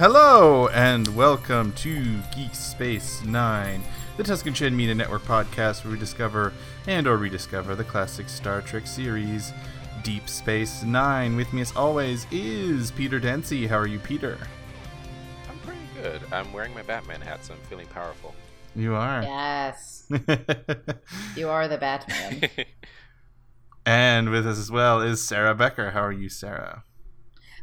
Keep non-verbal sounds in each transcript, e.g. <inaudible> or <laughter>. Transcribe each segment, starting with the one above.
Hello and welcome to Geek Space 9, the Tuscan Shed Media Network podcast where we discover and or rediscover the classic Star Trek series Deep Space 9. With me as always is Peter Dempsey. How are you, Peter? I'm pretty good. I'm wearing my Batman hat, so I'm feeling powerful. You are. Yes. <laughs> you are the Batman. <laughs> and with us as well is Sarah Becker. How are you, Sarah?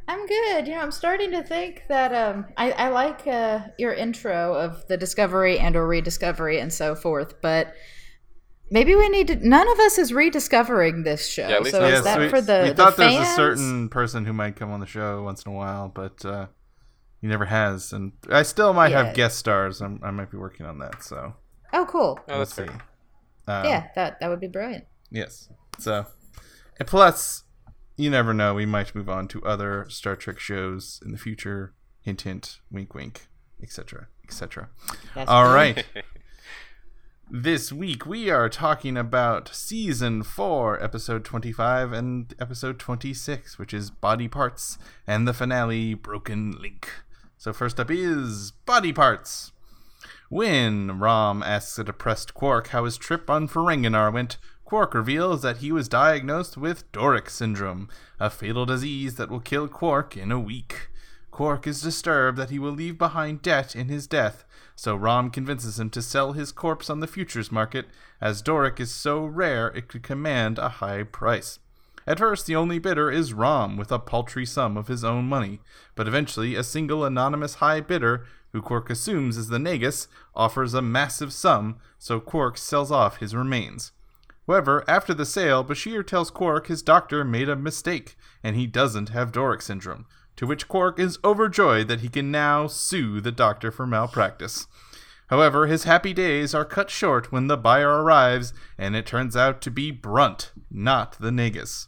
I'm good. You know, I'm starting to think that um, I, I like uh, your intro of the discovery and or rediscovery and so forth, but maybe we need to. None of us is rediscovering this show. Yeah, at least so not- is Yes, that we, for the we the thought fans? there's a certain person who might come on the show once in a while, but uh, he never has. And I still might Yeah. have guest stars. I'm, I might be working on that. So Oh, cool. Oh, let's see. Um, yeah, that that would be brilliant. Yes. So, and plus, you never know. We might move on to other Star Trek shows in the future. Hint, hint. Wink, wink. Etc. Etc. All right. <laughs> This week we are talking about season 4, episode 25 and episode 26, which is Body Parts, and the finale Broken Link. So first up is Body Parts. When Rom asks a depressed Quark how his trip on Ferenginar went, Quark reveals that he was diagnosed with Dorek syndrome, a fatal disease that will kill Quark in a week. Quark is disturbed that he will leave behind debt in his death, so Rom convinces him to sell his corpse on the futures market, as Dorek is so rare it could command a high price. At first, the only bidder is Rom with a paltry sum of his own money, but eventually a single anonymous high bidder, who Quark assumes is the Nagus, offers a massive sum, so Quark sells off his remains. However, after the sale, Bashir tells Quark his doctor made a mistake, and he doesn't have Dorek syndrome, to which Quark is overjoyed that he can now sue the doctor for malpractice. However, his happy days are cut short when the buyer arrives, and it turns out to be Brunt, not the Nagus.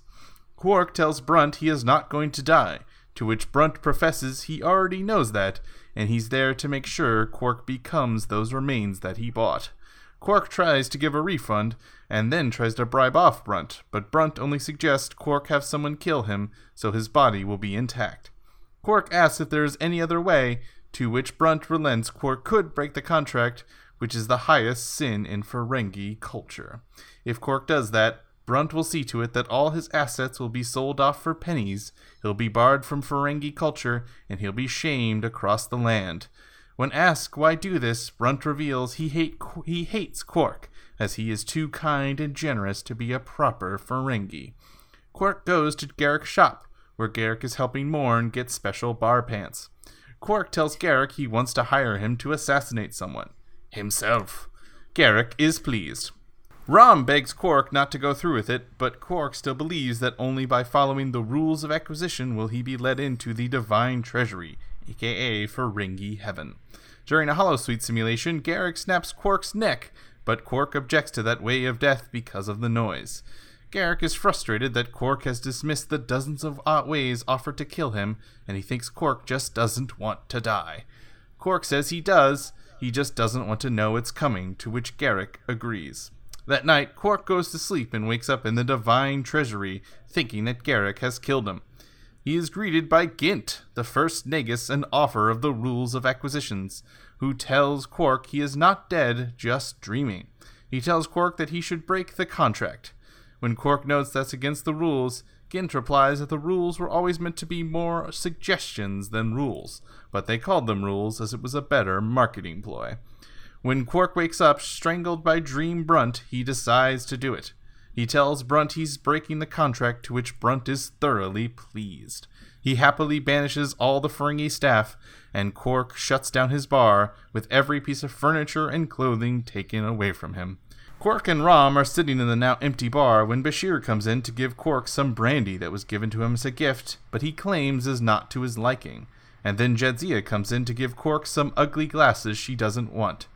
Quark tells Brunt he is not going to die, to which Brunt professes he already knows that, and he's there to make sure Quark becomes those remains that he bought. Quark tries to give a refund, and then tries to bribe off Brunt, but Brunt only suggests Quark have someone kill him so his body will be intact. Quark asks if there is any other way, to which Brunt relents Quark could break the contract, which is the highest sin in Ferengi culture. If Quark does that, Brunt will see to it that all his assets will be sold off for pennies, he'll be barred from Ferengi culture, and he'll be shamed across the land. When asked why do this, Brunt reveals he, hate, he hates Quark, as he is too kind and generous to be a proper Ferengi. Quark goes to Garak's shop, where Garak is helping Morn get special bar pants. Quark tells Garak he wants to hire him to assassinate someone. Himself. Garak is pleased. Rom begs Quark not to go through with it, but Quark still believes that only by following the rules of acquisition will he be led into the Divine Treasury, aka Ferengi Heaven. During a holosuite simulation, Garak snaps Quark's neck, but Quark objects to that way of death because of the noise. Garak is frustrated that Quark has dismissed the dozens of ways offered to kill him, and he thinks Quark just doesn't want to die. Quark says he does, he just doesn't want to know it's coming, to which Garak agrees. That night, Quark goes to sleep and wakes up in the Divine Treasury, thinking that Garak has killed him. He is greeted by Gint, the first Nagus and offer of the rules of acquisitions, who tells Quark he is not dead, just dreaming. He tells Quark that he should break the contract. When Quark notes that's against the rules, Gint replies that the rules were always meant to be more suggestions than rules, but they called them rules as it was a better marketing ploy. When Quark wakes up, strangled by Dream Brunt, he decides to do it. He tells Brunt he's breaking the contract, to which Brunt is thoroughly pleased. He happily banishes all the Ferengi staff, and Quark shuts down his bar, with every piece of furniture and clothing taken away from him. Quark and Rom are sitting in the now empty bar when Bashir comes in to give Quark some brandy that was given to him as a gift, but he claims is not to his liking. And then Jadzia comes in to give Quark some ugly glasses she doesn't want.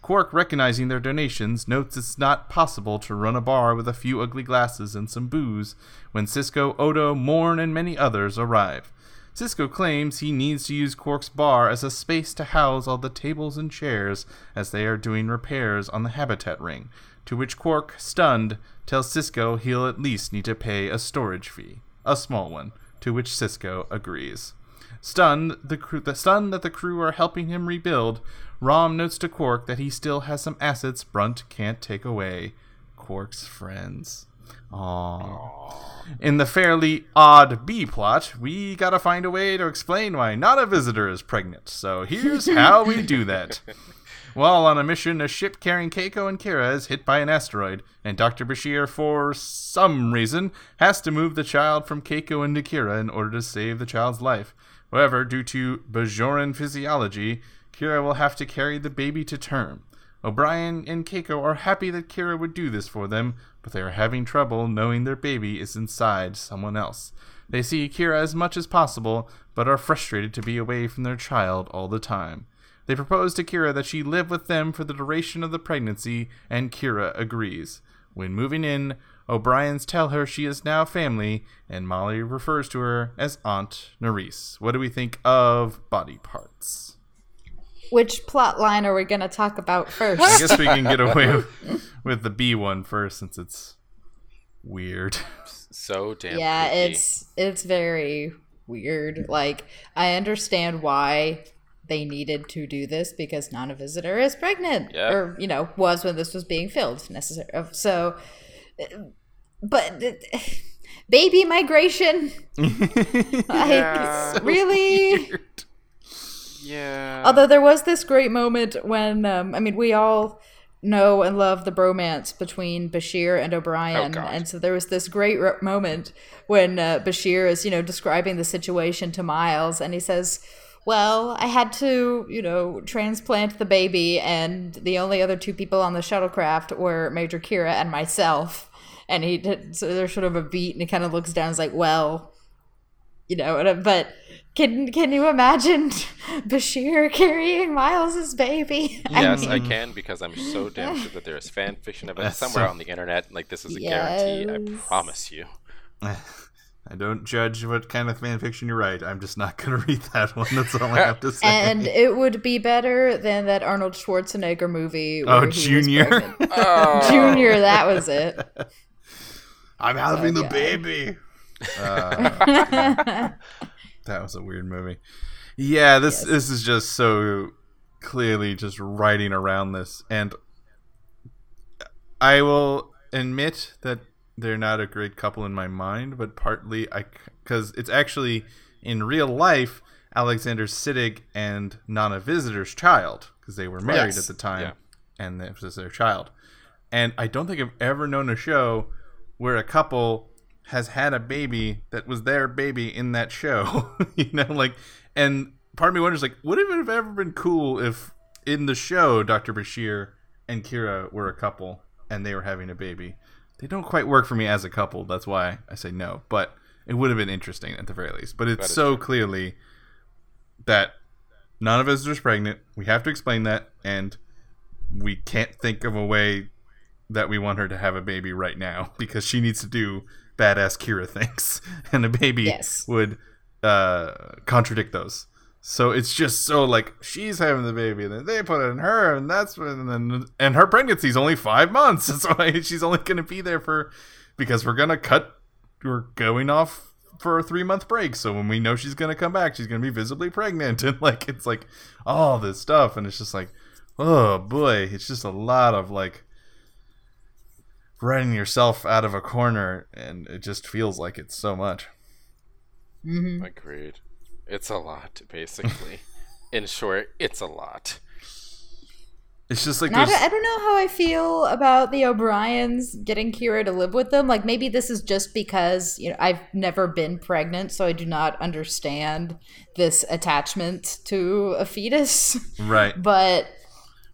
Quark, recognizing their donations, notes it's not possible to run a bar with a few ugly glasses and some booze when Sisko, Odo, Morn, and many others arrive. Sisko claims he needs to use Quark's bar as a space to house all the tables and chairs as they are doing repairs on the habitat ring, to which Quark, stunned, tells Sisko he'll at least need to pay a storage fee. A small one, to which Sisko agrees. Stunned the crew, the stunned that the crew are helping him rebuild, Rom notes to Quark that he still has some assets Brunt can't take away. Quark's friends. Aww. In the fairly odd B plot, we gotta find a way to explain why Nana Visitor is pregnant. So here's <laughs> how we do that. While on a mission, a ship carrying Keiko and Kira is hit by an asteroid, and Dr. Bashir, for some reason, has to move the child from Keiko into Kira in order to save the child's life. However, due to Bajoran physiology, Kira will have to carry the baby to term. O'Brien and Keiko are happy that Kira would do this for them, but they are having trouble knowing their baby is inside someone else. They see Kira as much as possible, but are frustrated to be away from their child all the time. They propose to Kira that she live with them for the duration of the pregnancy, and Kira agrees. When moving in, O'Briens tell her she is now family, and Molly refers to her as Aunt Nerys. What do we think of body parts? Which plot line are we going to talk about first? I guess we can get away with, with the B one first since it's weird. So damn. yeah, creepy. it's it's very weird. Like I understand why they needed to do this because Nana Visitor is pregnant, Yeah. or you know was when this was being filmed. Necessary. So, but baby migration, <laughs> like Yeah. really. Weird. Yeah. Although there was this great moment when, um, I mean, we all know and love the bromance between Bashir and O'Brien, Oh, and so there was this great r- moment when uh, Bashir is, you know, describing the situation to Miles, and he says. Well, I had to, you know, transplant the baby, and the only other two people on the shuttlecraft were Major Kira and myself. And he did, so there's sort of a beat, and he kind of looks down, and is like, "Well, you know but can can you imagine <laughs> bashir carrying miles's baby I Yes, mean, I can because I'm so damn sure that there is fan fiction of it That's somewhere so- on the internet. Like this is a guarantee. I promise you. <laughs> I don't judge what kind of fan fiction you write. I'm just not going <laughs> to read that one. That's all I have to say. and it would be better than that arnold schwarzenegger movie Oh, he Junior. pregnant. Oh. junior that was it I'm having Oh, the God. baby. Uh, that was a weird movie. Yeah, this Yes. this is just so clearly just writing around this, and I will admit that they're not a great couple in my mind, but partly I because it's actually in real life Alexander Siddig and Nana Visitor's child because they were married Yes. at the time, Yeah. and this was their child. And I don't think I've ever known a show where a couple has had a baby that was their baby in that show. <laughs> you know, like, and part of me wonders, like, would it have ever been cool if in the show Dr. Bashir and Kira were a couple and they were having a baby? They don't quite work for me as a couple. That's why I say no. But it would have been interesting at the very least. But it's so clearly that none of us is pregnant. We have to explain that, and we can't think of a way that we want her to have a baby right now <laughs> because she needs to do badass Kira thinks, <laughs> and a baby Yes. would uh, contradict those. So it's just so like she's having the baby, and then they put it in her, and that's when, and then and her pregnancy's only five months. <laughs> That's why she's only going to be there for because we're gonna cut. We're going off for a three month break, so when we know she's gonna come back, she's gonna be visibly pregnant, <laughs> and like it's like all this stuff, and it's just like, oh boy, it's just a lot of like writing yourself out of a corner, and it just feels like it's so much. hmm Agreed. It's a lot, basically. <laughs> In short, it's a lot. It's just like I, don't, I don't know how I feel about the O'Briens getting Kira to live with them. Like maybe this is just because you know I've never been pregnant, so I do not understand this attachment to a fetus. right. <laughs> But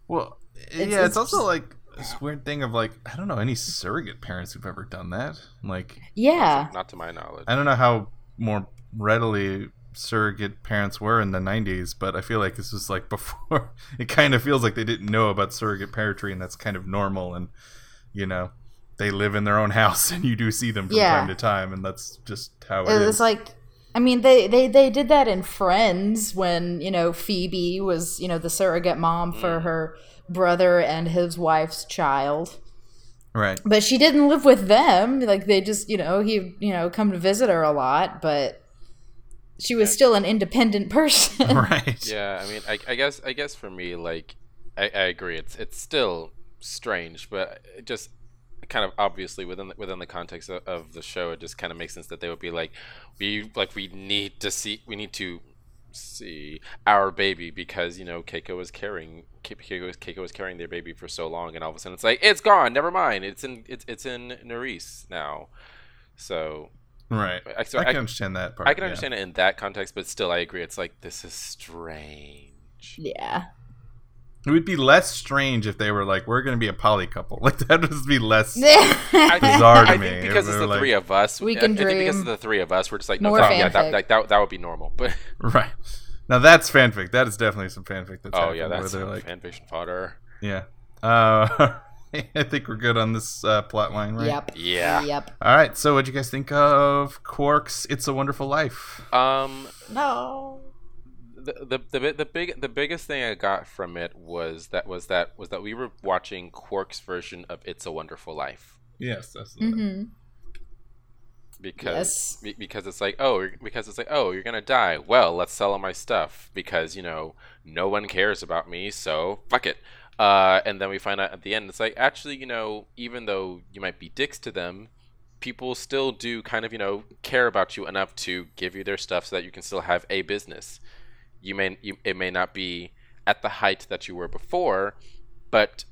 Well, It's- yeah, it's, it's also just- like this weird thing of like I don't know any surrogate parents who've ever done that. Like yeah, Not to my knowledge. I don't know how more readily surrogate parents were in the 90s, but I feel like this was like <laughs> before. It kind of feels like they didn't know about surrogate parentry, and that's kind of normal. And you know, they live in their own house, <laughs> and you do see them from Yeah. time to time, and that's just how it it is. was like. I mean, they, they, they did that in Friends when, you know, Phoebe was, you know, the surrogate mom for mm. her brother and his wife's child. right. but she didn't live with them like they just you know he you know come to visit her a lot but she was still an independent <laughs> person. <laughs> right. Yeah, I mean, I, I guess I guess for me, like, I, I agree. It's it's still strange, but it just kind of obviously within the, within the context of, of the show, it just kind of makes sense that they would be like, we like we need to see, we need to see our baby because you know Keiko was carrying Keiko was, Keiko was carrying their baby for so long, and all of a sudden it's like it's gone. Never mind. It's in it's it's in Nerys now. So Right. I, so I can I, understand that part. I can yeah. understand it in that context, but still, I agree. It's like this is strange. yeah. It would be less strange if they were like, "We're going to be a poly couple." <laughs> Like that would just be less. <laughs> I Bizarre to I me. think because it's the like- three of us. We I- can I think because of the three of us, we're just like, no, that, yeah, that, fanfic. that, that, that would be normal. But <laughs> Right. Now that's fanfic. That is definitely some fanfic. That's oh yeah, happened where that's they're some like, fanfiction fodder. yeah. Uh, I think we're good on this uh, plot line, right? Yep. Yeah. Yep. All right. So, what do you guys think of Quark's "It's a Wonderful Life"? Um, No. The, the the the big the biggest thing I got from it was that was that was that we were watching Quark's version of It's a Wonderful Life. Yes, that's hmm because Yes. because it's like oh because it's like oh you're gonna die. Well let's sell all my stuff because you know no one cares about me so fuck it. Uh, and then we find out at the end it's like actually you know even though you might be dicks to them people still do kind of you know care about you enough to give you their stuff so that you can still have a business you may you, it may not be at the height that you were before but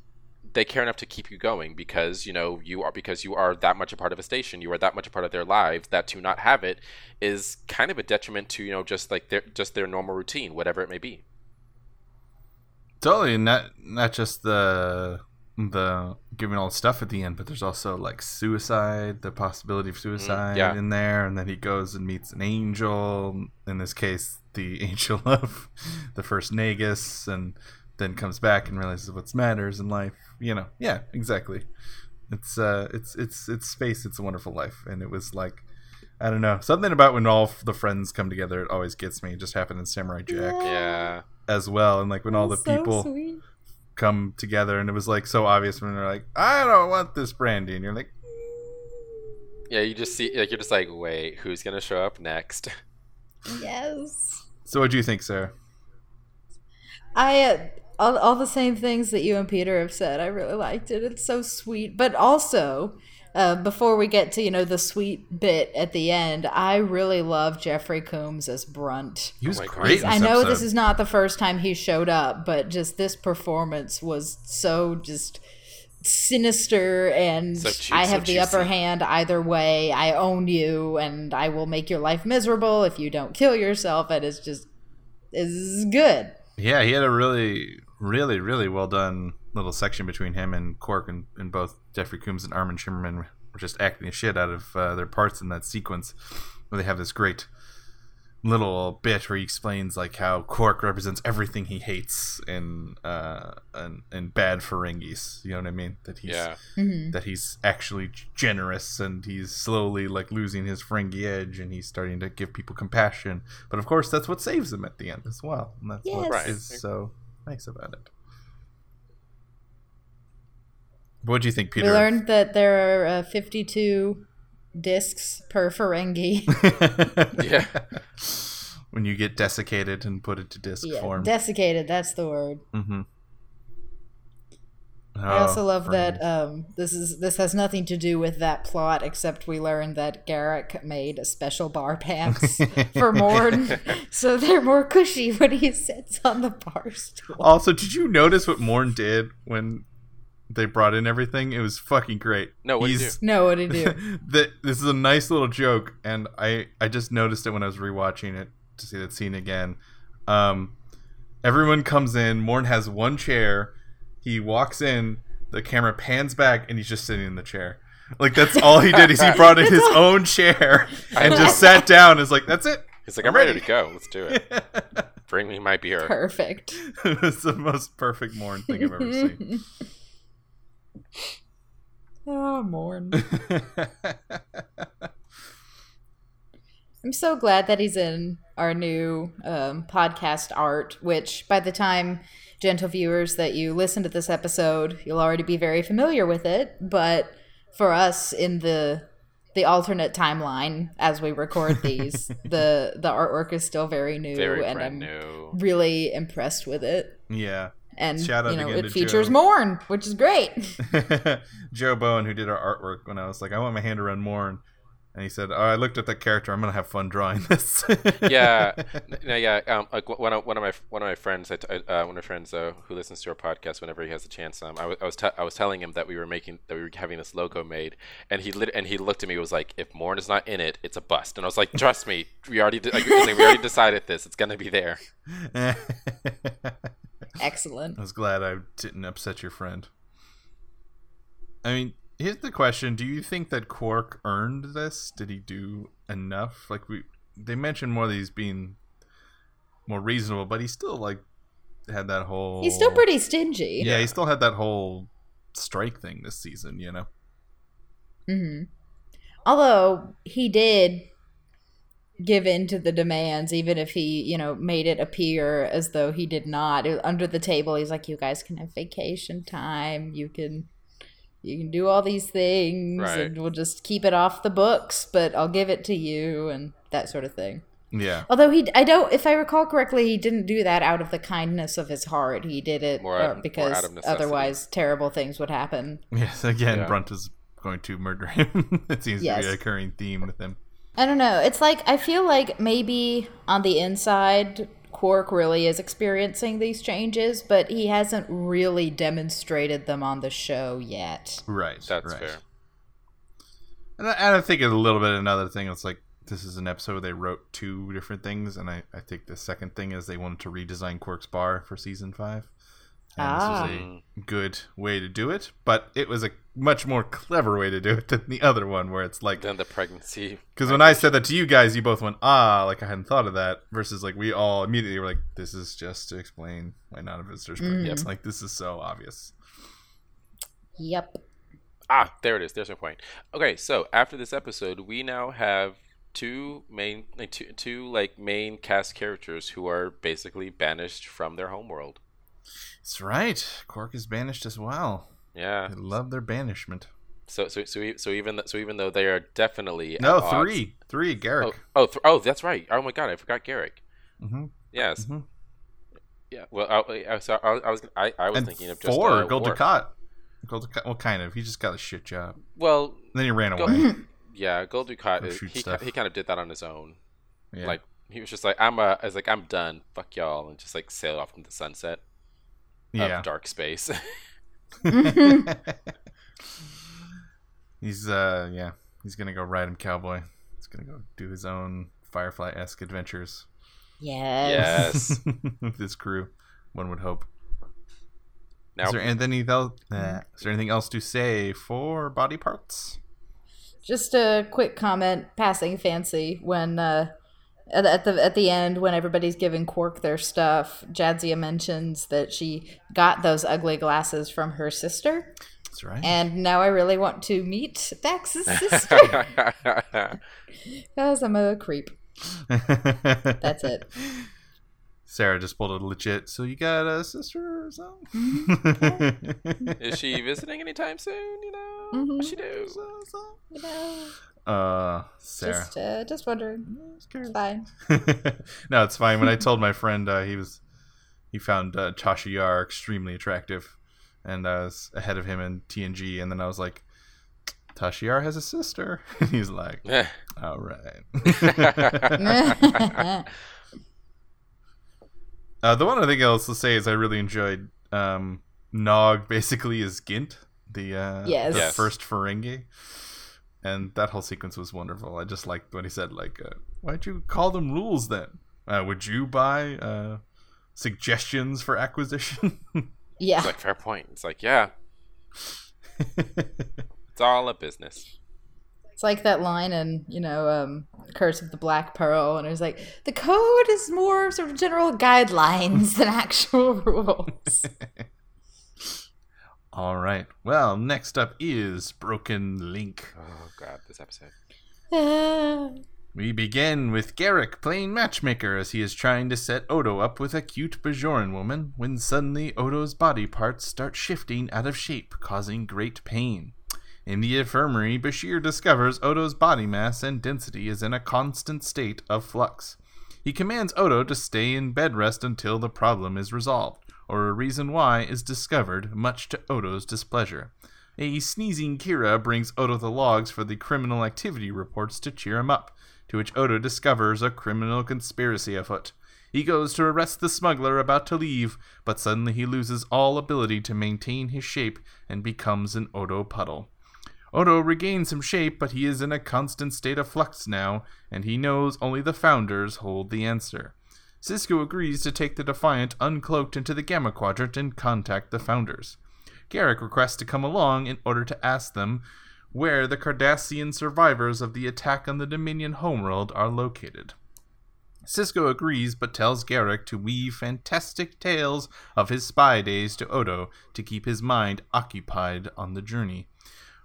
they care enough to keep you going because you know you are because you are that much a part of a station you are that much a part of their lives that to not have it is kind of a detriment to you know just like their just their normal routine whatever it may be. Totally, not not just the the giving all the stuff at the end, but there's also like suicide, the possibility of suicide yeah. in there, and then he goes and meets an angel. In this case, the <laughs> angel of the first Nagus, and then comes back and realizes what matters in life. You know, yeah, exactly. It's uh, it's it's it's space. It's a wonderful life, and it was like. I don't know. Something about when all the friends come together, it always gets me. It just happened in Samurai Jack yeah as well. And like when all the So people sweet. Come together and it was like so obvious when they're like i don't want this brandy and you're like yeah you just see like you're just like wait who's gonna show up next <laughs> Yes. so what do you think sarah I uh, all, all the same things that you and Peter have said. I really liked it. It's so sweet, but also uh, before we get to you know the sweet bit at the end, I really love Jeffrey Combs as Brunt. he was my great in I know episode. this is not the first time he showed up, but just this performance was so just sinister and So cheap, I so have the upper juicy. hand either way. I own you and I will make your life miserable if you don't kill yourself. And it's just is good. yeah he had a really really really well done little section between him and Quark and, and both jeffrey combs and armin shimerman were just acting the shit out of uh, their parts in that sequence where they have this great little bit where he explains like how Quark represents everything he hates in uh and, and bad Ferengis. You know what I mean? That he's yeah that he's actually generous and he's slowly like losing his Ferengi edge and he's starting to give people compassion. But of course that's what saves him at the end as well. And that's what Yes. is so nice about it. What do you think, Peter? We learned that there are uh, 52 discs per Ferengi. <laughs> <laughs> Yeah. when you get desiccated and put into disc yeah, form. desiccated, that's the word. mm-hmm. I also Oh, love that um, this is this has nothing to do with that plot, except we learned that Garak made special bar pants <laughs> for Morn, so they're more cushy when he sits on the bar stool. Also, did you notice what Morn did when they brought in everything? It was fucking great. No, what'd he No, what did he do? <laughs> that this is a nice little joke, and I I just noticed it when I was rewatching it to see that scene again. Um, everyone comes in. Morn has one chair. He walks in. The camera pans back, and he's just sitting in the chair. Like that's all he did. Is he brought in his own chair and just sat down. Is like that's it. he's like i'm ready to go let's do it it <laughs> bring me my beer Perfect. <laughs> was the most perfect Morn thing I've ever seen. <laughs> oh, Morn. I'm so glad that he's in our new um, podcast art, which by the time, gentle viewers, that you listen to this episode, you'll already be very familiar with it. But for us in the the alternate timeline as we record these. <laughs> the the artwork is still very new, Very and I'm new. really impressed with it. Yeah. And Shout out you know, it features Joe. Morn, which is great. <laughs> Joe Bowen, who did our artwork, when I was like, I want my hand around Morn. And he said, Oh, I looked at that character. I'm going to have fun drawing this. <laughs> yeah, n- no, yeah. Um, like one of one of my one of my friends, I t- uh, one of my friends uh, who listens to our podcast whenever he has a chance. Um, I was I was, te- I was telling him that we were making that we were having this logo made, and he lit- and he looked at me and was like, "If Morn is not in it, it's a bust." And I was like, "Trust me, we already de- like, we already decided this. It's gonna be there." Excellent. I was glad I didn't upset your friend. I mean, here's the question Do you think that Quark earned this? Did he do enough? Like, we. They mentioned more of these being more reasonable, but he still, like, had that whole. He's still pretty stingy. Yeah, Yeah. he still had that whole strike thing this season, you know? Mm hmm Although he did give in to the demands, even if he, you know, made it appear as though he did not. Under the table, he's like, "You guys can have vacation time. You can, you can do all these things, Right. and we'll just keep it off the books. But I'll give it to you, and that sort of thing." Yeah. Although he, I don't, if I recall correctly, he didn't do that out of the kindness of his heart. He did it More uh, out of- more because out of otherwise terrible things would happen. Yes, again, Yeah. Brunt is going to murder him. <laughs> it seems to be a recurring theme with him. I don't know. It's like I feel like maybe on the inside, Quark really is experiencing these changes, but he hasn't really demonstrated them on the show yet. Right. That's right. fair. And I, and I think it's a little bit another thing. It's like this is an episode where they wrote two different things, and I, I think the second thing is they wanted to redesign Quark's bar for season five. And Ah. this was a good way to do it, but it was a much more clever way to do it <laughs> than the other one, where it's like Then the pregnancy. because when I said that to you guys, you both went ah, like I hadn't thought of that. Versus like we all immediately were like, this is just to explain why Nana Visitor's pregnant. Mm. Like this is so obvious. Yep. Ah, there it is. There's my point. Okay, so after this episode, we now have two main, like, two, two like main cast characters who are basically banished from their homeworld. That's right. Quark is banished as well. Yeah. I love their banishment. So so so so even so even though they are definitely No, at odds- three, three. Garak. Oh oh, th- oh that's right. Oh my god, I forgot Garak. hmm Yes. Mhm. Yeah. Well, I, I, so I, I was I, I was and thinking of just four. uh, Gul Dukat. Gul Dukat. Well, kind of. He just got a shit job. Well, then he ran Go- away. <laughs> yeah, Gul Dukat. Is- He he kind of did that on his own. Yeah. Like he was just like I'm uh, I was like I'm done. Fuck y'all, and just like sailed off into the sunset yeah. of dark space. <laughs> <laughs> He's uh yeah. He's gonna go ride him cowboy. He's gonna go do his own Firefly esque adventures Yes. yes. <laughs> with his crew. One would hope. Now Is there anything else? Uh, is there anything else to say for body parts? Just a quick comment, passing fancy when uh, at, at the at the end when everybody's giving Quark their stuff, Jadzia mentions that she got those ugly glasses from her sister, That's right. and now I really want to meet Dax's <laughs> sister <laughs> because I'm a creep. <laughs> That's it. Sarah just pulled a legit. So you got a sister or something? Mm-hmm. is she visiting anytime soon? You know, Mhm. what she do? You know, Uh, Sarah. just uh, just wondering. It's fine. <laughs> no, it's fine. When I told my friend, uh, he was he found uh, Tasha Yar extremely attractive, and I was ahead of him in TNG. And then I was like, Tasha Yar has a sister. And <laughs> he's like, Eh. all right. <laughs> uh, the one other thing else to say is I really enjoyed um, Nog basically is Gint, the uh, Yes. the Yes. first Ferengi. And that whole sequence was wonderful. I just liked when he said, like, uh, why'd you call them rules then? Uh, would you buy uh, suggestions for acquisition? yeah. It's like fair point. It's like yeah, <laughs> it's all a business. It's like that line in, you know, um, Curse of the Black Pearl, and it's like, the code is more sort of general guidelines than <laughs> actual rules. <laughs> All right. Well, next up is Broken Link. Oh god, this episode. Ah. We begin with Garak playing matchmaker as he is trying to set Odo up with a cute Bajoran woman when suddenly Odo's body parts start shifting out of shape, causing great pain. In the infirmary, Bashir discovers Odo's body mass and density is in a constant state of flux. He commands Odo to stay in bed rest until the problem is resolved, or a reason why is discovered, much to Odo's displeasure. A sneezing Kira brings Odo the logs for the criminal activity reports to cheer him up, to which Odo discovers a criminal conspiracy afoot. He goes to arrest the smuggler about to leave, but suddenly he loses all ability to maintain his shape and becomes an Odo puddle. Odo regains some shape, but he is in a constant state of flux now, and he knows only the founders hold the answer. Sisko agrees to take the Defiant uncloaked into the Gamma Quadrant and contact the founders. Garak requests to come along in order to ask them where the Cardassian survivors of the attack on the Dominion homeworld are located. Sisko agrees but tells Garak to weave fantastic tales of his spy days to Odo to keep his mind occupied on the journey.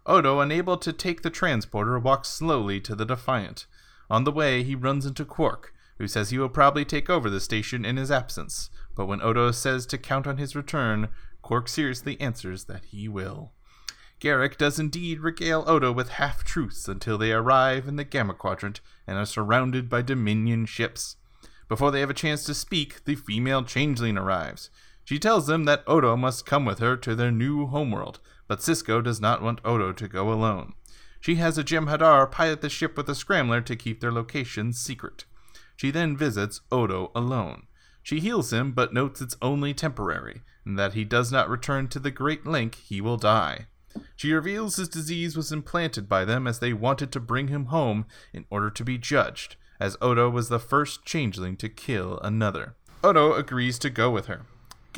Odo, unable to take the transporter, walks slowly to the Defiant. On the way, he runs into Quark, who says he will probably take over the station in his absence, but when Odo says to count on his return, Quark seriously answers that he will. Garak does indeed regale Odo with half truths until they arrive in the Gamma Quadrant and are surrounded by Dominion ships. Before they have a chance to speak, the female changeling arrives. She tells them that Odo must come with her to their new homeworld, but Sisko does not want Odo to go alone. She has a Jem'Hadar pilot the ship with a scrambler to keep their location secret. She then visits Odo alone. She heals him, but notes it's only temporary, and that he does not return to the Great Link, he will die. She reveals his disease was implanted by them as they wanted to bring him home in order to be judged, as Odo was the first changeling to kill another. Odo agrees to go with her.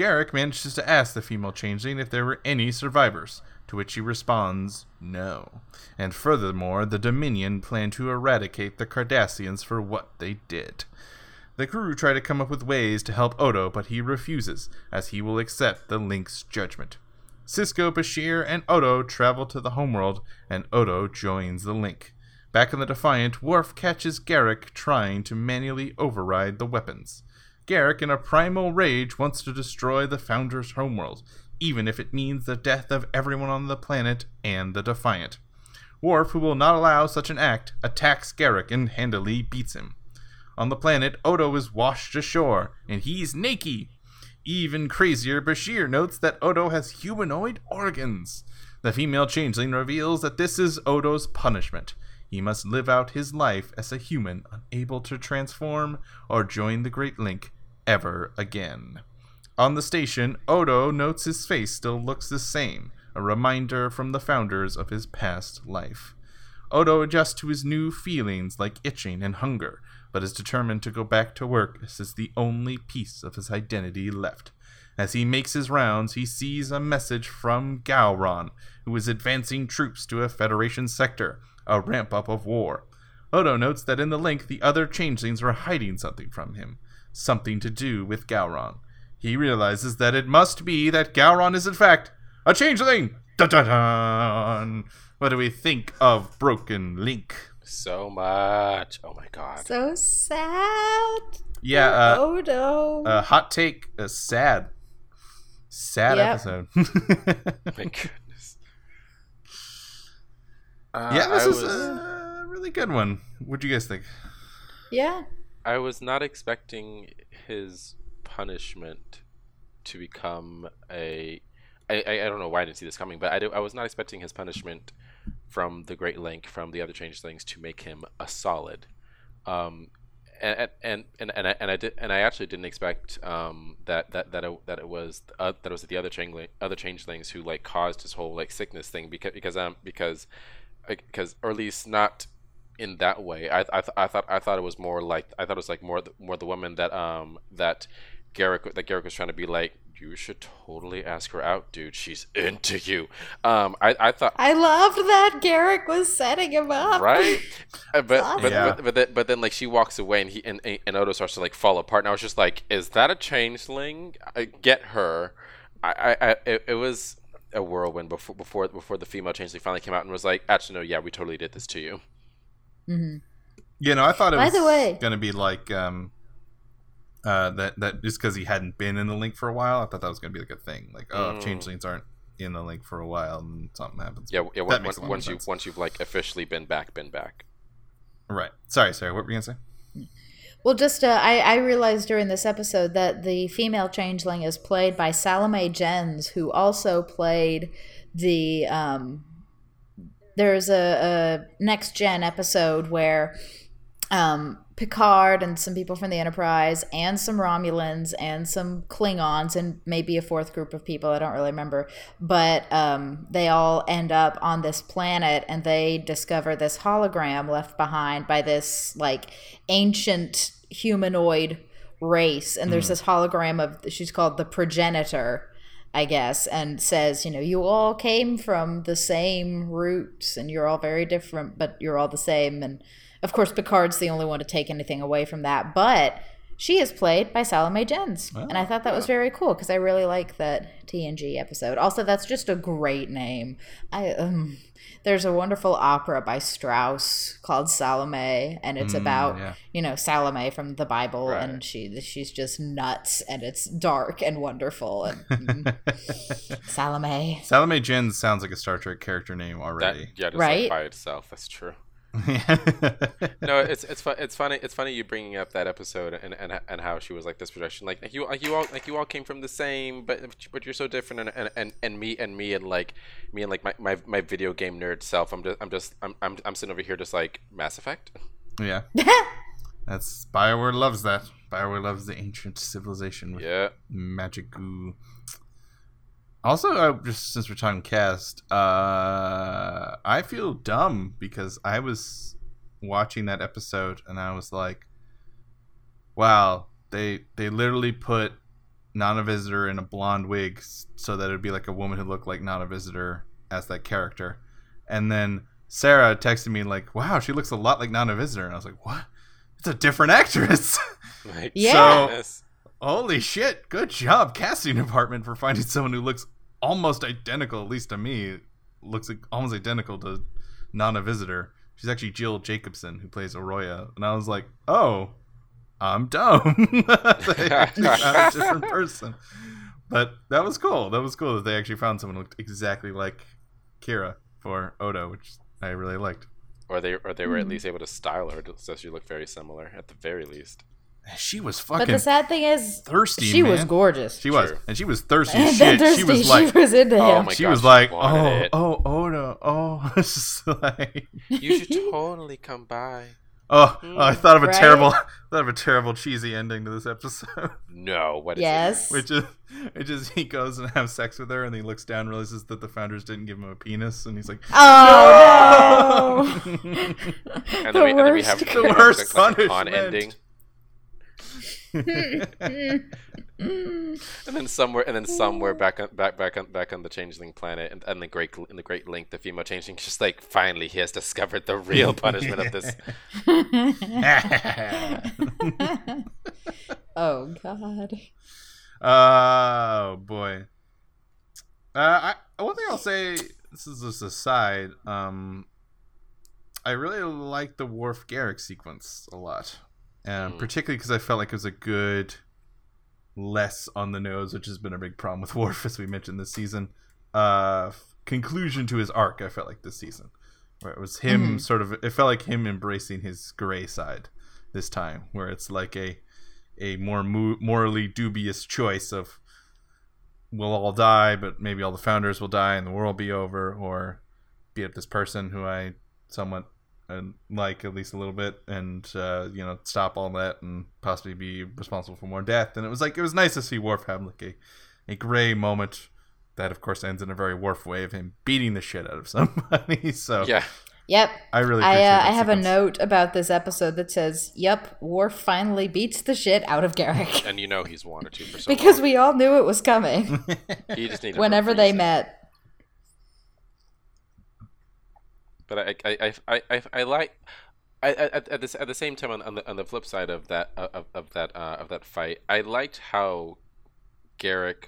Garak manages to ask the female changeling if there were any survivors, to which she responds, no. And furthermore, the Dominion plan to eradicate the Cardassians for what they did. The crew try to come up with ways to help Odo, but he refuses, as he will accept the Link's judgment. Sisko, Bashir, and Odo travel to the homeworld, and Odo joins the Link. Back in the Defiant, Worf catches Garak trying to manually override the weapons. Garak, in a primal rage, wants to destroy the Founder's homeworld, even if it means the death of everyone on the planet and the Defiant. Worf, who will not allow such an act, attacks Garak and handily beats him. On the planet, Odo is washed ashore, and he's naked. Even crazier, Bashir notes that Odo has humanoid organs. The female changeling reveals that this is Odo's punishment. He must live out his life as a human, unable to transform or join the Great Link ever again. On the station, Odo notes his face still looks the same, a reminder from the founders of his past life. Odo adjusts to his new feelings like itching and hunger, but is determined to go back to work as is the only piece of his identity left. As he makes his rounds, he sees a message from Gowron, who is advancing troops to a Federation sector, a ramp up of war. Odo notes that in the link the other changelings are hiding something from him something to do with Gowron. He realizes that it must be that Gowron is in fact a changeling. Dun dun dun. What do we think of Broken Link? So much. Oh my god. So sad. Yeah, uh, Odo. A hot take, A sad, sad Yep. episode. <laughs> my goodness. Uh, yeah, this I is was, a really good one. What do you guys think? yeah. I was not expecting his punishment to become a. I, I, don't know why I didn't see this coming, but I, do, I was not expecting his punishment from the Great Link, from the other changelings, to make him a solid. Um, and and and and I, and I did and I actually didn't expect um, that that that it, that it was uh, that it was the other changeling other changelings who like caused his whole like sickness thing because because um because because or at least not in that way. I I, th- I thought I thought it was more like I thought it was like more the, more the woman that um that Garak that Garak was trying to be like you should totally ask her out, dude. She's into you. Um, I I thought I loved that Garak was setting him up. right, <laughs> Uh, but awesome. but, Yeah. but but then, but then like she walks away and he and, and Odo starts to like fall apart. And I was just like, is that a changeling? I get her. I I, I it, it was a whirlwind before before before the female changeling finally came out and was like, actually no, yeah, we totally did this to you. Hmm You know, I thought it By was the way- gonna be like um, uh, that that just because he hadn't been in the link for a while, I thought that was gonna be like a thing. Like, oh, if Mm. changelings aren't in the link for a while and something happens. Yeah, yeah. That Once, makes a lot of once you once you've like officially been back, been back. Right. Sorry, sorry. What were you gonna say? Well, just uh, I, I realized during this episode that the female changeling is played by Salome Jens, who also played the. Um, there's a, a next gen episode where um, Picard and some people from the Enterprise and some Romulans and some Klingons and maybe a fourth group of people I don't really remember, but um, they all end up on this planet and they discover this hologram left behind by this like ancient humanoid race. And there's this hologram of she's called the progenitor I guess, and says, you know, you all came from the same roots and you're all very different, but you're all the same. And of course, Picard's the only one to take anything away from that. But she is played by Salome Jens. and I thought that was very cool because I really like that TNG episode. Also, that's just a great name. I um, There's a wonderful opera by Strauss called Salome, and it's about yeah. you know Salome from the Bible, Right. and she she's just nuts, and it's dark and wonderful. And, mm, <laughs> Salome. Salome Jens sounds like a Star Trek character name That already. yeah, just Right? like by itself. That's true. <laughs> No, it's it's fu- it's funny it's funny you bringing up that episode and, and and how she was like this projection like like you like you all like you all came from the same but but you're so different and and, and, and me and me and like me and like my, my, my video game nerd self I'm just I'm just I'm, I'm I'm sitting over here just like Mass Effect yeah. <laughs> That's Bioware loves that. Bioware loves the ancient civilization with yeah magic goo. Also, uh, just since we're talking cast, uh, I feel dumb because I was watching that episode and I was like, "Wow, they they literally put Nana Visitor in a blonde wig so that it'd be like a woman who looked like Nana Visitor as that character." And then Sarah texted me like, "Wow, she looks a lot like Nana Visitor," and I was like, "What? It's a different actress." <laughs> like Yeah. goodness. Holy shit! Good job, casting department, for finding someone who looks almost identical, at least to me, looks like, almost identical to Nana Visitor. She's actually Jill Jacobson, who plays Arroya, and I was like, oh, I'm dumb. <laughs> they actually a different person. But that was cool. That was cool that they actually found someone who looked exactly like Kira for Odo, which I really liked. or they or they were at Hmm. least able to style her so she looked very similar at the very least She was fucking. But fucking the sad thing is, thirsty. she was gorgeous. She was, True. and she was thirsty <laughs> and as then shit. She was like, she was into him. Oh my she gosh, was like, wanted oh, it. oh, oh, no, <laughs> oh, it's just like, you should totally come by <laughs> oh, oh, I thought of a Right? terrible, thought of a terrible cheesy ending to this episode, no what is yes. which is, which is he goes and has sex with her, and he looks down, and realizes that the founders didn't give him a penis, and he's like, Oh no! it and the then, we, and then we worst. have The worst like, like a con ending <laughs> and then somewhere and then somewhere back on back back on back on the changeling planet and, and the great in the great link the female changeling is just like finally he has discovered the real <laughs> punishment of this <laughs> oh god. oh boy. Uh, I one thing I'll say. This is just a side. Um, I really like the Worf Garak sequence a lot, um, Mm. particularly because I felt like it was a good, less on the nose, which has been a big problem with <laughs> Worf, as we mentioned this season. Uh, conclusion to his arc. I felt like this season, where it was him Mhm. sort of. It felt like him embracing his gray side this time, where it's like a a more mo- morally dubious choice of we'll all die, but maybe all the founders will die and the world will be over, or be it this person who I somewhat uh, like at least a little bit, and uh, you know stop all that and possibly be responsible for more death. And it was like it was nice to see Worf have like a a gray moment that, of course, ends in a very Worf way of him beating the shit out of <laughs> somebody. so yeah Yep. I really I uh, that I have a note about this episode that says, "Yep, Worf finally beats the shit out of Garak." and you know he's wanted to for so <laughs> because long. we all knew it was coming he just needed <laughs> whenever they met. But I I I I, I, like. I, at, at, this, at the same time, on, on the on the flip side of that of, of that uh, of that fight, I liked how Garak,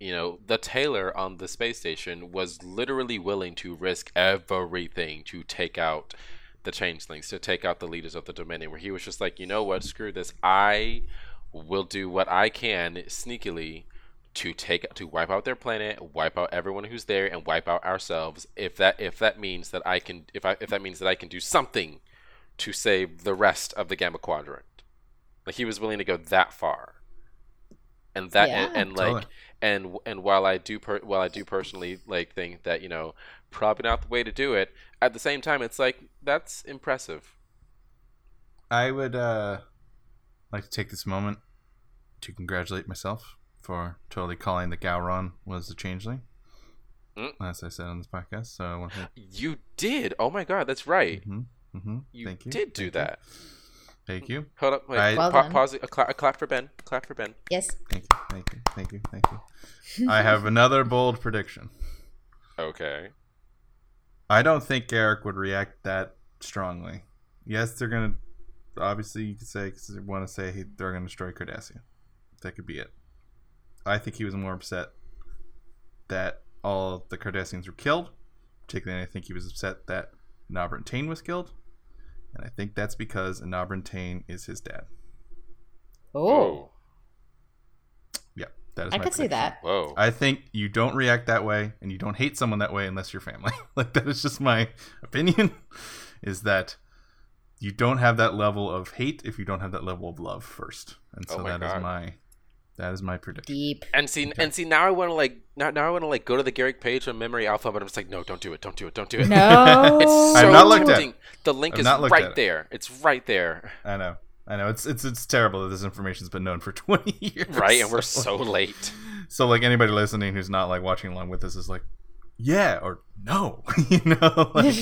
you know, the tailor on the space station was literally willing to risk everything to take out the changelings, to take out the leaders of the Dominion. Where he was just like, you know what, screw this, I will do what I can sneakily to take to wipe out their planet, wipe out everyone who's there, and wipe out ourselves. If that if that means that I can if I if that means that I can do something to save the rest of the Gamma Quadrant, like he was willing to go that far, and that Yeah. and, and Totally. like and and while I do per, while I do personally like think that you know probably not the way to do it, at the same time it's like that's impressive. I would uh, like to take this moment to congratulate myself for totally calling that Gowron was a changeling. Mm. As I said on this podcast, so I want to. You did. Oh my god, that's right. hmm hmm You, Thank you. did do Thank you. that. Thank you. Hold up, wait. I- Well pa- pause. it. A, cla- a clap for Ben. Clap for Ben. Yes. Thank you. Thank you. Thank you. Thank you. I have <laughs> another bold prediction. Okay. I don't think Garak would react that strongly. Yes, they're gonna. Obviously, you could say cause they want to say he, they're gonna destroy Cardassia. That could be it. I think he was more upset that all the Cardassians were killed. Particularly, I think he was upset that Enabran Tain was killed, and I think that's because Enabran Tain is his dad. Oh, Yeah, that is. I my could see that. Whoa. I think you don't react that way and you don't hate someone that way unless you're family. <laughs> like that is just my opinion <laughs> is that you don't have that level of hate if you don't have that level of love first. And Oh so my that is God. my that is my prediction. Deep. and see, and see, now I want to like, now, now I want to like go to the Garak page on Memory Alpha, but I'm just like, no, don't do it, don't do it, don't do it. No. <laughs> it's so I've not looked at it. The link I've is not looked at right it. there. It's right there, I know. I know. It's it's it's terrible that this information's been known for <laughs> 20 years. right? And we're <laughs> so late. So like anybody listening who's not like watching along with us is like, yeah or no, you know, like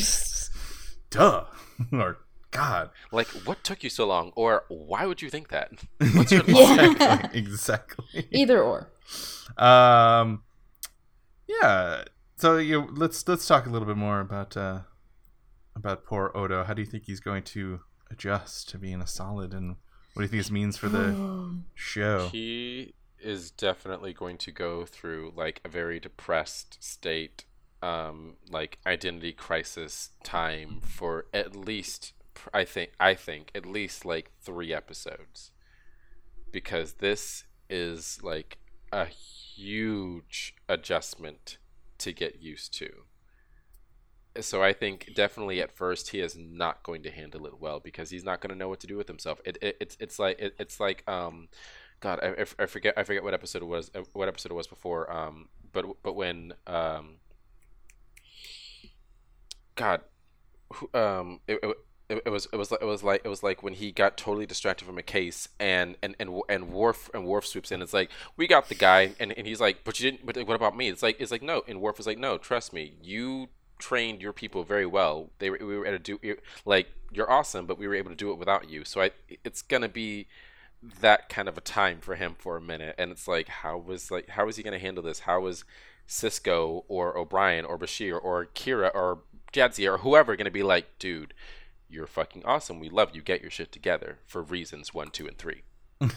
duh or God. Like, what took you so long, or why would you think that? <laughs> What's your Yeah. exactly. <laughs> exactly. Either or. Um, yeah. So you let's let's talk a little bit more about uh about poor Odo. How do you think he's going to adjust to being a solid, and what do you think this means for the <sighs> show? He is definitely going to go through like a very depressed state, um, like identity crisis time for at least I think I think at least like three episodes, because this is like a huge adjustment to get used to. So I think definitely at first he is not going to handle it well because he's not going to know what to do with himself. It, it it's it's like it, it's like um God, I, I- forget I forget what episode it was uh, what episode it was before um but but when um God um it, it, it, was it was like it was like it was like when he got totally distracted from a case and and and and Worf and Worf swoops in. It's like we got the guy and, and he's like but you didn't but what about me? It's like it's like no and Worf is like no trust me you trained your people very well. They were, we were able to do like you're awesome but we were able to do it without you. So I it's gonna be that kind of a time for him for a minute and it's like how was like how is he to handle this? How was sisko or o'brien or bashir or kira or jadzia or whoever to be like dude you're fucking awesome we love you get your shit together for reasons one two and three <laughs>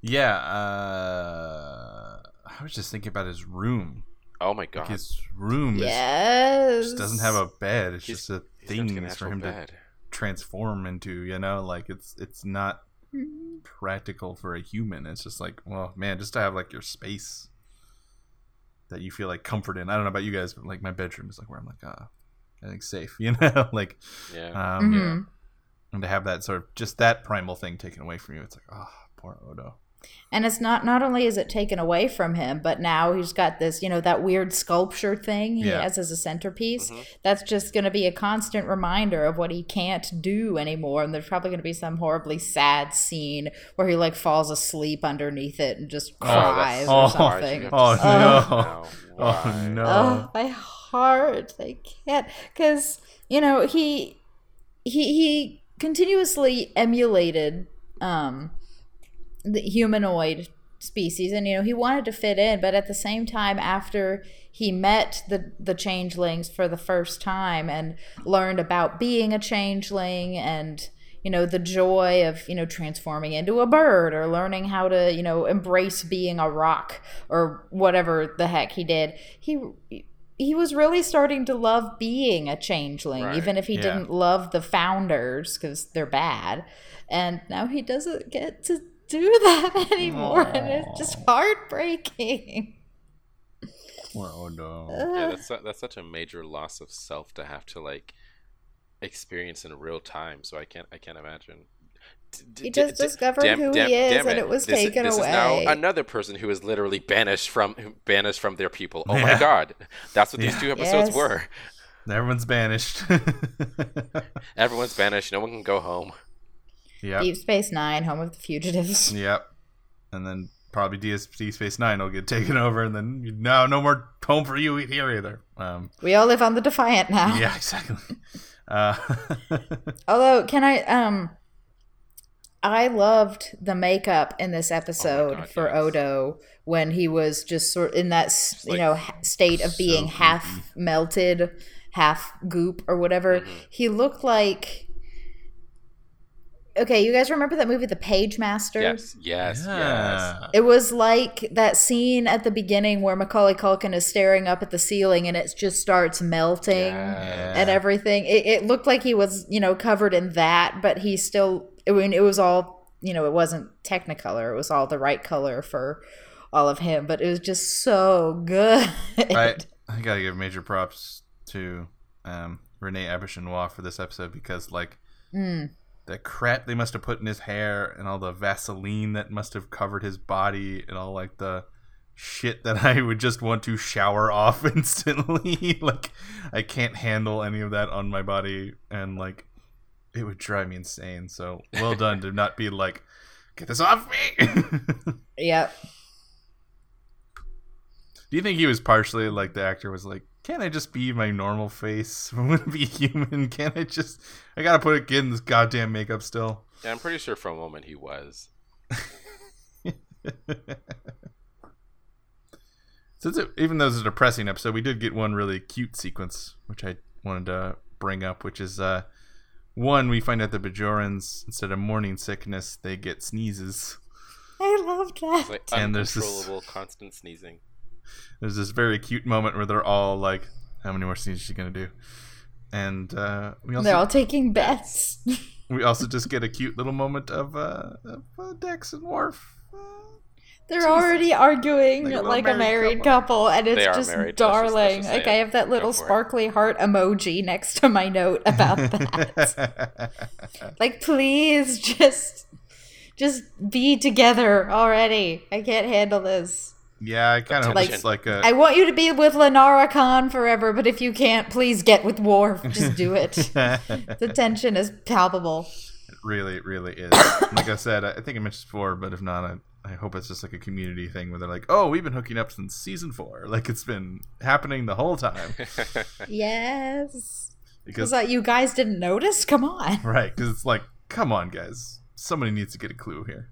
yeah. Uh, I was just thinking about his room. oh my Like god his room is, Yes. just doesn't have a bed. It's He's- just a thing get for actual him to transform into. You know, like it's it's not practical for a human. It's just like, well, man, just to have like your space that you feel like comfort in. I don't know about you guys, but like my bedroom is like where I'm like, ah, I think safe. <laughs> You know, <laughs> like yeah um, Mhm. and to have that sort of just that primal thing taken away from you, it's like, oh, poor Odo. And it's not not only is it taken away from him, but now he's got this, you know, that weird sculpture thing he Yeah. has as a centerpiece. Mhm. That's just going to be a constant reminder of what he can't do anymore. And there's probably going to be some horribly sad scene where he like falls asleep underneath it and just Oh, cries oh, or why'd something. have to Oh, no. that? <laughs> Oh no. Oh, my heart. They can't because you know he he he continuously emulated um the humanoid species and you know he wanted to fit in but at the same time after he met the the changelings for the first time and learned about being a changeling and you know the joy of you know transforming into a bird or learning how to you know embrace being a rock or whatever the heck he did he he was really starting to love being a changeling Right. even if he Yeah. didn't love the founders because they're bad and now he doesn't get to do <laughs> that anymore, and it's just heartbreaking. Oh no. Yeah, that's that's such a major loss of self to have to like experience in real time. So I can't I can't imagine. D- d- He just d- discovered damn- who damn- he is, and it was This- taken this away. is now another person who is literally banished from banished from their people. Oh my god, that's what these two episodes Yes. were. Everyone's banished. <laughs> Everyone's banished. No one can go home. yep. Deep Space Nine, Home of the Fugitives. <laughs> Yep. And then probably DS Deep Space Nine will get taken over, and then no, no more home for you here either. Um, We all live on the Defiant now. yeah, exactly. Uh, <laughs> Although, can I um I loved the makeup in this episode God, for yes. Odo when he was just sort in that s you know state of so being half goopy. melted, half goop or whatever. Mhm. He looked like Okay, you guys remember that movie The Pagemaster? Yes, yes, yes. It was like that scene at the beginning where Macaulay Culkin is staring up at the ceiling and it just starts melting Yeah. and everything. It, it looked like he was, you know, covered in that, but he still. I mean, it was all, you know, it wasn't Technicolor. It was all the right color for all of him, but it was just so good. I, <laughs> I gotta give major props to um, Renee Auberjonois for this episode because, like, Mm. the crap they must have put in his hair and all the Vaseline that must have covered his body and all like the shit that <laughs> I would just want to shower off <laughs> instantly. like, I can't handle any of that on my body, and like, it would drive me insane. So, well done to not be like, get this off me. <laughs> Yep. Do you think he was partially like the actor was like, can't I just be my normal face? <laughs> I want to be human. Can't I just? I gotta put it in this goddamn makeup still. Yeah, I'm pretty sure for a moment he was. <laughs> Since it, even though it's a depressing episode, we did get one really cute sequence, which I wanted to bring up, which is uh, one we find out the Bajorans instead of morning sickness, they get sneezes. I love that. It's like And there's this- uncontrollable, constant sneezing. There's this very cute moment where they're all like, "How many more sneezes is she gonna do?" And uh, we also They're all taking bets. <laughs> we also just get a cute little moment of uh, of uh, Dax and Worf. They're Jesus. already arguing Like a like, a married married couple, and it's just married, let's just- let's darling. just like I have that little for it. sparkly heart emoji next to my note about <laughs> that. like, please, just, just be together already. I can't handle this. yeah, I kind of Like- it's like a I want you to be with Lenara Kahn forever, but if you can't, please get with Worf. Just do it. <laughs> the tension is palpable. It really, really is. like I said, I I think I mentioned before, but if not, I, I hope it's just like a community thing where they're like, "Oh, we've been hooking up since season four. <laughs> Like it's been happening the whole time." <laughs> Yes. Because Because like, you guys didn't notice? Come on. <laughs> right, because it's like, come on, guys, somebody needs to get a clue here.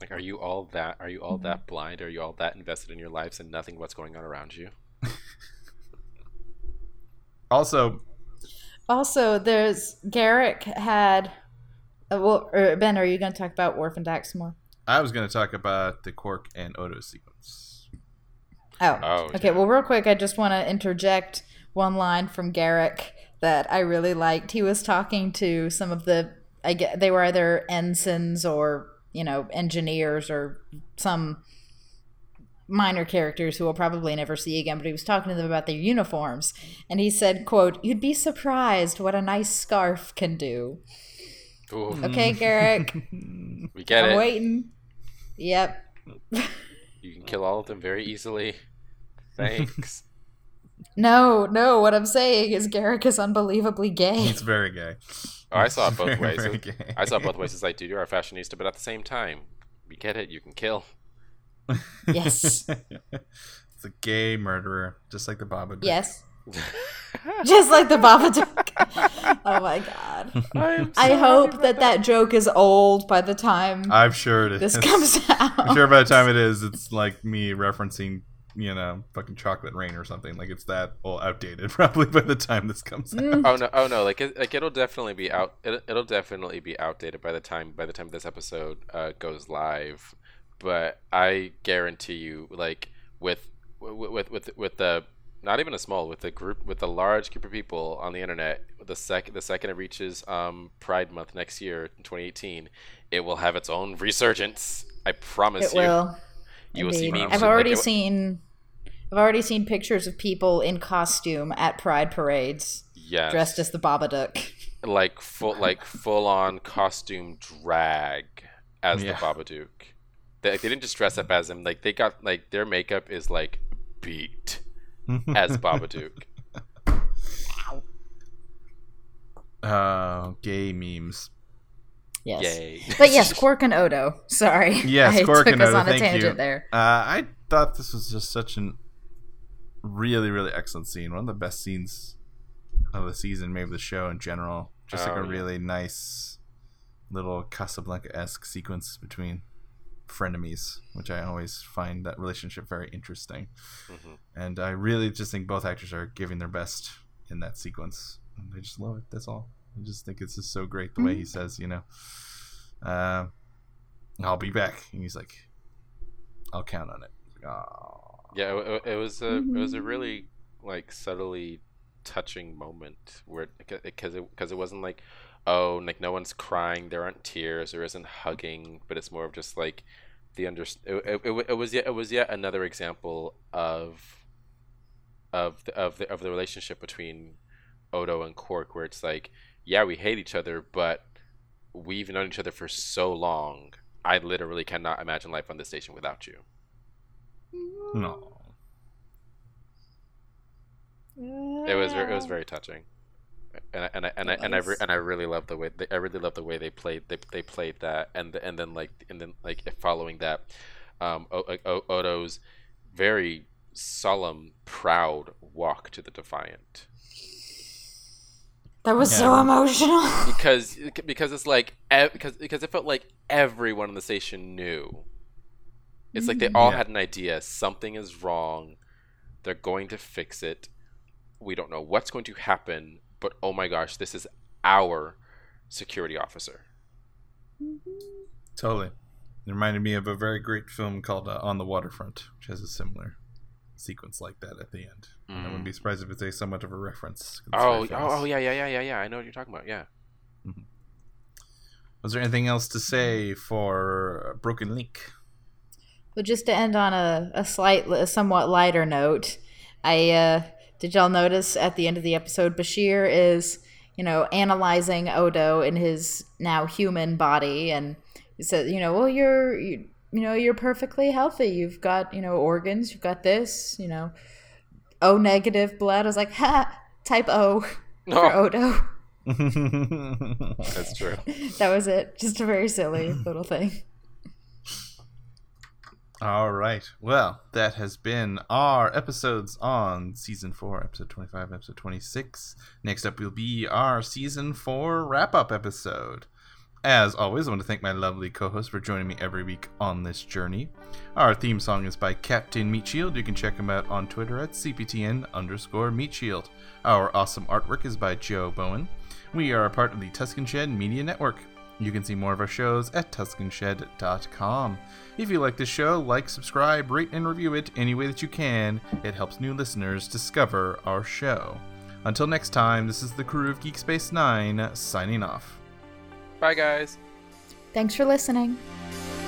Like, are you all that? Are you all Mm-hmm. that blind? Are you all that invested in your lives and nothing what's going on around you? Also, Also, there's Garak had. Uh, well, or Ben, are you going to talk about Worf and Dax more? I was going to talk about the Quark and Odo sequence. Oh, Oh, okay. yeah. Well, real quick, I just want to interject one line from Garak that I really liked. He was talking to some of the, I get they were either ensigns or you know engineers or some minor characters who we'll probably never see again. But he was talking to them about their uniforms, and he said, "quote You'd be surprised what a nice scarf can do." Ooh, Okay, Garak, <laughs> we get it. I'm waiting. Yep. You can kill all of them very easily. Thanks. <laughs> No, no. What I'm saying is Garak is unbelievably gay. He's very gay. Oh, I saw it both Very, ways. very gay. I saw it both ways. <laughs> It's like, dude, you're a fashionista, but at the same time, we get it. You can kill. Yes. it's a gay murderer, just like the Babadook. Yes. <laughs> Just like the Babadook. <laughs> oh my god. I'm I hope happy that that joke is old by the time I'm sure it is. this comes <laughs> out. I'm sure by the time it is, it's like me referencing, you know, fucking Chocolate Rain or something. Like it's that well outdated probably by the time this comes out. Mm. Oh no! Oh no! Like it, like it'll definitely be out. It'll, it'll definitely be outdated by the time by the time this episode uh, goes live. But I guarantee you, like with with with with, with the not even a small with the group with the large group of people on the internet, the second the second it reaches um, Pride Month next year in 2018, it will have its own resurgence. I promise It you. will. You will see Indeed. memes. I've already it- seen. I've already seen pictures of people in costume at pride parades, yes, dressed as the Babadook. like full <laughs> like full on costume drag as Yeah. the Babadook. They, they didn't just dress up as him. Like they got like their makeup is like beat as <laughs> Babadook. uh, gay memes. Yes. Yay! But yes, Quark and Odo. Sorry. Yes, <laughs> I Quark took and us Odo, on a thank tangent you. there. Uh, I thought this was just such an really, really excellent scene. One of the best scenes of the season, maybe the show in general. Just like Oh, a yeah. really nice little Casablanca esque sequence between frenemies, which I always find that relationship very interesting. Mhm. And I really just think both actors are giving their best in that sequence. And I just love it. That's all. I just think it's just so great the way he says, you know, uh, I'll be back. And he's like, I'll count on it. Like, "Aw." Yeah, it, it was a it was a really like subtly touching moment where because it because it wasn't like oh like no one's crying there aren't tears there isn't hugging but it's more of just like the under it, it, it, it was yet it was yet another example of of the, of the of the relationship between Odo and Quark where it's like yeah we hate each other but we've known each other for so long I literally cannot imagine life on this station without you. No. It was ver- it was very touching, and I, and I, and I, and I, re- and I really love the way they, I really love the way they played they, they played that and the, and then like and then like following that, um, o- o- Odo's very solemn, proud walk to the Defiant That was so emotional. <laughs> because because it's like because because it felt like everyone in the station knew. It's like they all Yeah. had an idea. Something is wrong. They're going to fix it. We don't know what's going to happen, but oh my gosh, this is our security officer. Totally. It reminded me of a very great film called uh, On the Waterfront, which has a similar sequence like that at the end. And I wouldn't be surprised if it's a somewhat of a reference. Oh, oh, oh, yeah, yeah, yeah, yeah, yeah. I know what you're talking about. Yeah. Was there anything else to say for Broken Link? But just to end on a, a slight, a somewhat lighter note, I uh, did y'all notice at the end of the episode, Bashir is, you know, analyzing Odo in his now human body, and he says, you know, well, you're, you, you know, you're perfectly healthy. You've got, you know, organs. You've got this, you know, O negative blood. I was like, ha, type O <laughs> for oh. Odo. <laughs> that's true. <laughs> that was it. Just a very silly little thing. All right. Well, that has been our episodes on season four, episode 25, episode 26. Next up will be our season four wrap up episode. As always, I want to thank my lovely co host for joining me every week on this journey. Our theme song is by Captain Meatshield. You can check him out on Twitter at CPTN underscore Meatshield. Our awesome artwork is by Joe Bowen. We are a part of the Tuscan Shed Media Network. You can see more of our shows at TuscanShed.com. If you like this show, like, subscribe, rate, and review it any way that you can. It helps new listeners discover our show. Until next time, this is the crew of Geek Space 9 signing off. Bye, guys. Thanks for listening. Bye.